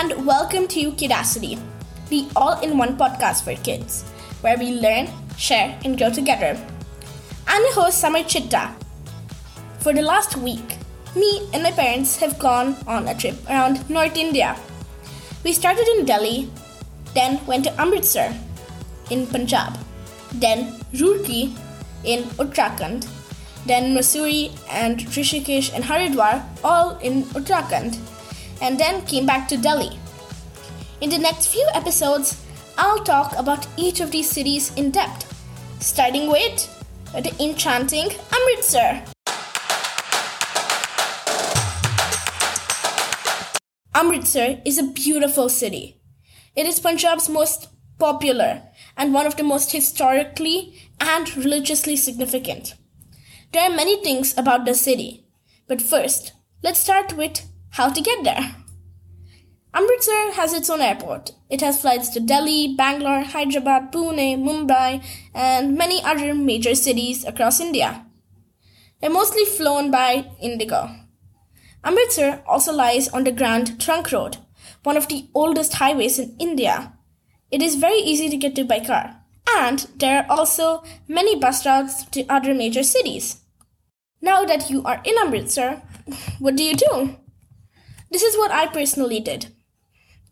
and welcome to Kidacity, the all in one podcast for kids, where we learn, share, and grow together. I'm your host, Samarth Chitta. For the last week, me and my parents have gone on a trip around North India. We started in Delhi, then went to Amritsar in Punjab, then Roorkee in Uttarakhand, then Mussoorie and Rishikesh and Haridwar, all in Uttarakhand, and then came back to Delhi. In the next few episodes, I'll talk about each of these cities in depth, starting with the enchanting Amritsar. Amritsar is a beautiful city. It is Punjab's most popular and one of the most historically and religiously significant. There are many things about the city, but first, let's start with how to get there. Amritsar has its own airport. It has flights to Delhi, Bangalore, Hyderabad, Pune, Mumbai, and many other major cities across India. They're mostly flown by Indigo. Amritsar also lies on the Grand Trunk Road, one of the oldest highways in India. It is very easy to get to by car, and there are also many bus routes to other major cities. Now that you are in Amritsar, what do you do? This is what I personally did.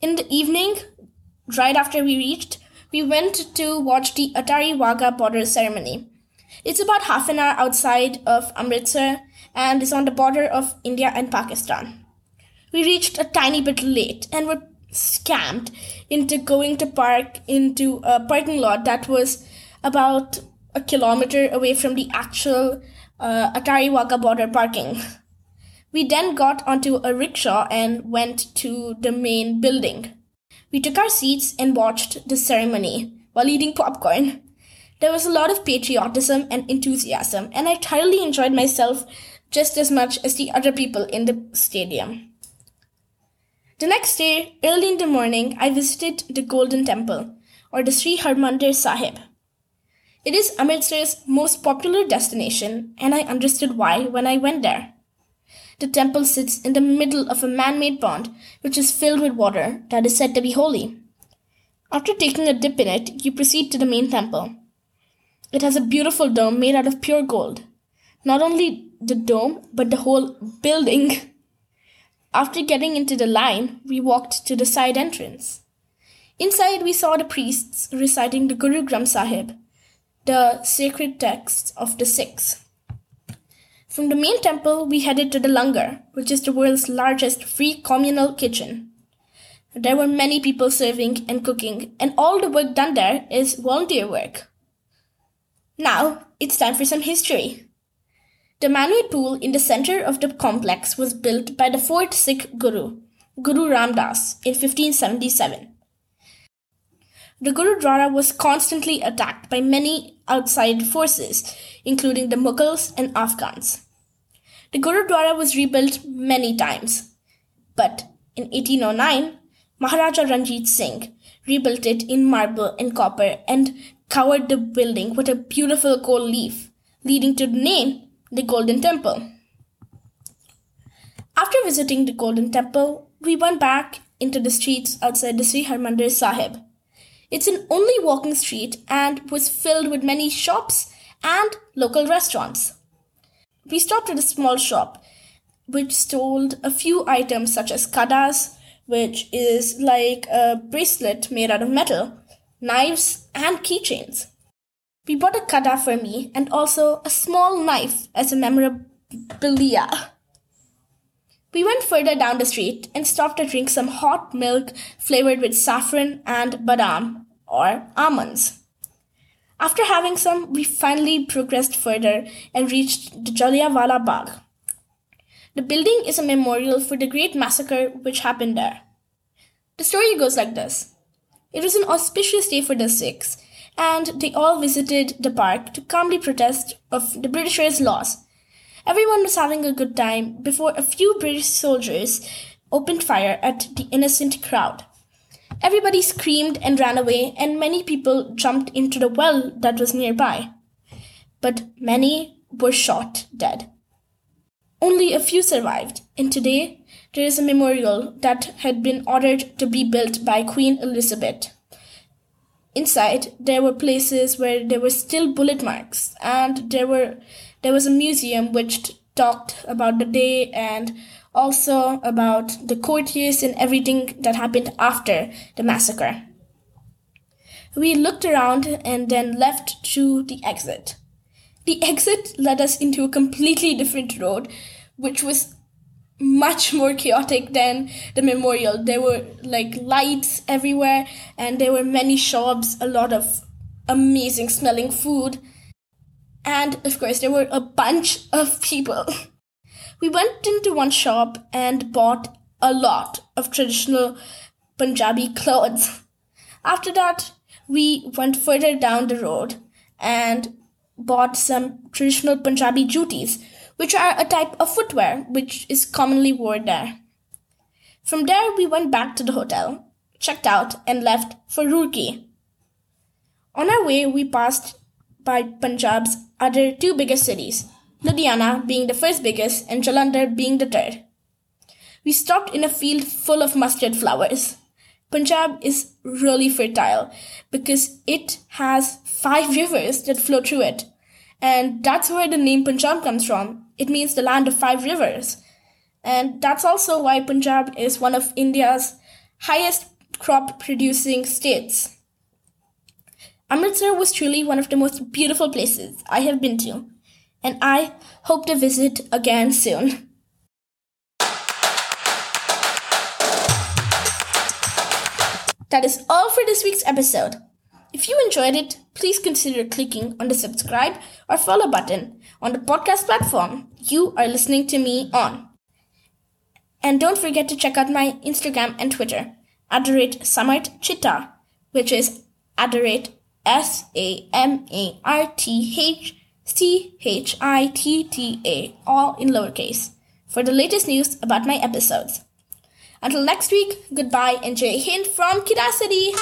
In the evening, right after we reached, we went to watch the Atari Wagah border ceremony. It's about half an hour outside of Amritsar and is on the border of India and Pakistan. We reached a tiny bit late and were scammed into going to park into a parking lot that was about a kilometer away from the actual uh, Atari border parking. We then got onto a rickshaw and went to the main building. We took our seats and watched the ceremony while eating popcorn. There was a lot of patriotism and enthusiasm, and I thoroughly enjoyed myself just as much as the other people in the stadium. The next day, early in the morning, I visited the Golden Temple, or the Sri Harmandir Sahib. It is Amritsar's most popular destination, and I understood why when I went there. The temple sits in the middle of a man made pond, which is filled with water that is said to be holy. After taking a dip in it, you proceed to the main temple. It has a beautiful dome made out of pure gold. Not only the dome, but the whole building. After getting into the line, we walked to the side entrance. Inside, we saw the priests reciting the Guru Granth Sahib, the sacred texts of the Sikhs. From the main temple, we headed to the Langar, which is the world's largest free communal kitchen. There were many people serving and cooking, and all the work done there is volunteer work. Now, it's time for some history. The man-made pool in the center of the complex was built by the fourth Sikh Guru, Guru Ram Das, in 1577. The Gurudwara was constantly attacked by many outside forces, including the Mughals and Afghans. The Gurudwara was rebuilt many times, but in 1809, Maharaja Ranjit Singh rebuilt it in marble and copper and covered the building with a beautiful gold leaf, leading to the name the Golden Temple. After visiting the Golden Temple, we went back into the streets outside the Sri Harmandir Sahib. It's an only walking street and was filled with many shops and local restaurants. We stopped at a small shop which sold a few items such as kadas, which is like a bracelet made out of metal, knives, and keychains. We bought a kada for me and also a small knife as a memorabilia. We went further down the street and stopped to drink some hot milk flavored with saffron and badam or almonds. After having some, we finally progressed further and reached the Jallianwala Bagh. The building is a memorial for the great massacre which happened there. The story goes like this. It was an auspicious day for the Sikhs, and they all visited the park to calmly protest of the Britishers' laws. Everyone was having a good time before a few British soldiers opened fire at the innocent crowd. Everybody screamed and ran away, and many people jumped into the well that was nearby. But many were shot dead. Only a few survived, and today there is a memorial that had been ordered to be built by Queen Elizabeth. Inside, there were places where there were still bullet marks, and there were there was a museum which talked about the day and also about the courtiers and everything that happened after the massacre. We looked around and then left through the exit. The exit led us into a completely different road, which was much more chaotic than the memorial. There were like lights everywhere, and there were many shops, a lot of amazing smelling food, and of course, there were a bunch of people. We went into one shop and bought a lot of traditional Punjabi clothes. After that, we went further down the road and bought some traditional Punjabi jutis, which are a type of footwear which is commonly worn there. From there, we went back to the hotel, checked out, and left for Roorkee. On our way, we passed by Punjab's other two biggest cities, Ludhiana being the first biggest and Jalandhar being the third. We stopped in a field full of mustard flowers. Punjab is really fertile because it has five rivers that flow through it. And that's where the name Punjab comes from. It means the land of five rivers. And that's also why Punjab is one of India's highest crop producing states. Amritsar was truly one of the most beautiful places I have been to and I hope to visit again soon. That is all for this week's episode. If you enjoyed it, please consider clicking on the subscribe or follow button on the podcast platform you are listening to me on. And don't forget to check out my Instagram and Twitter the Samarth Chitta, which is at S A M A R T H C H I T T A, all in lowercase, for the latest news about my episodes. Until next week, goodbye and Jai Hind from Kidacity.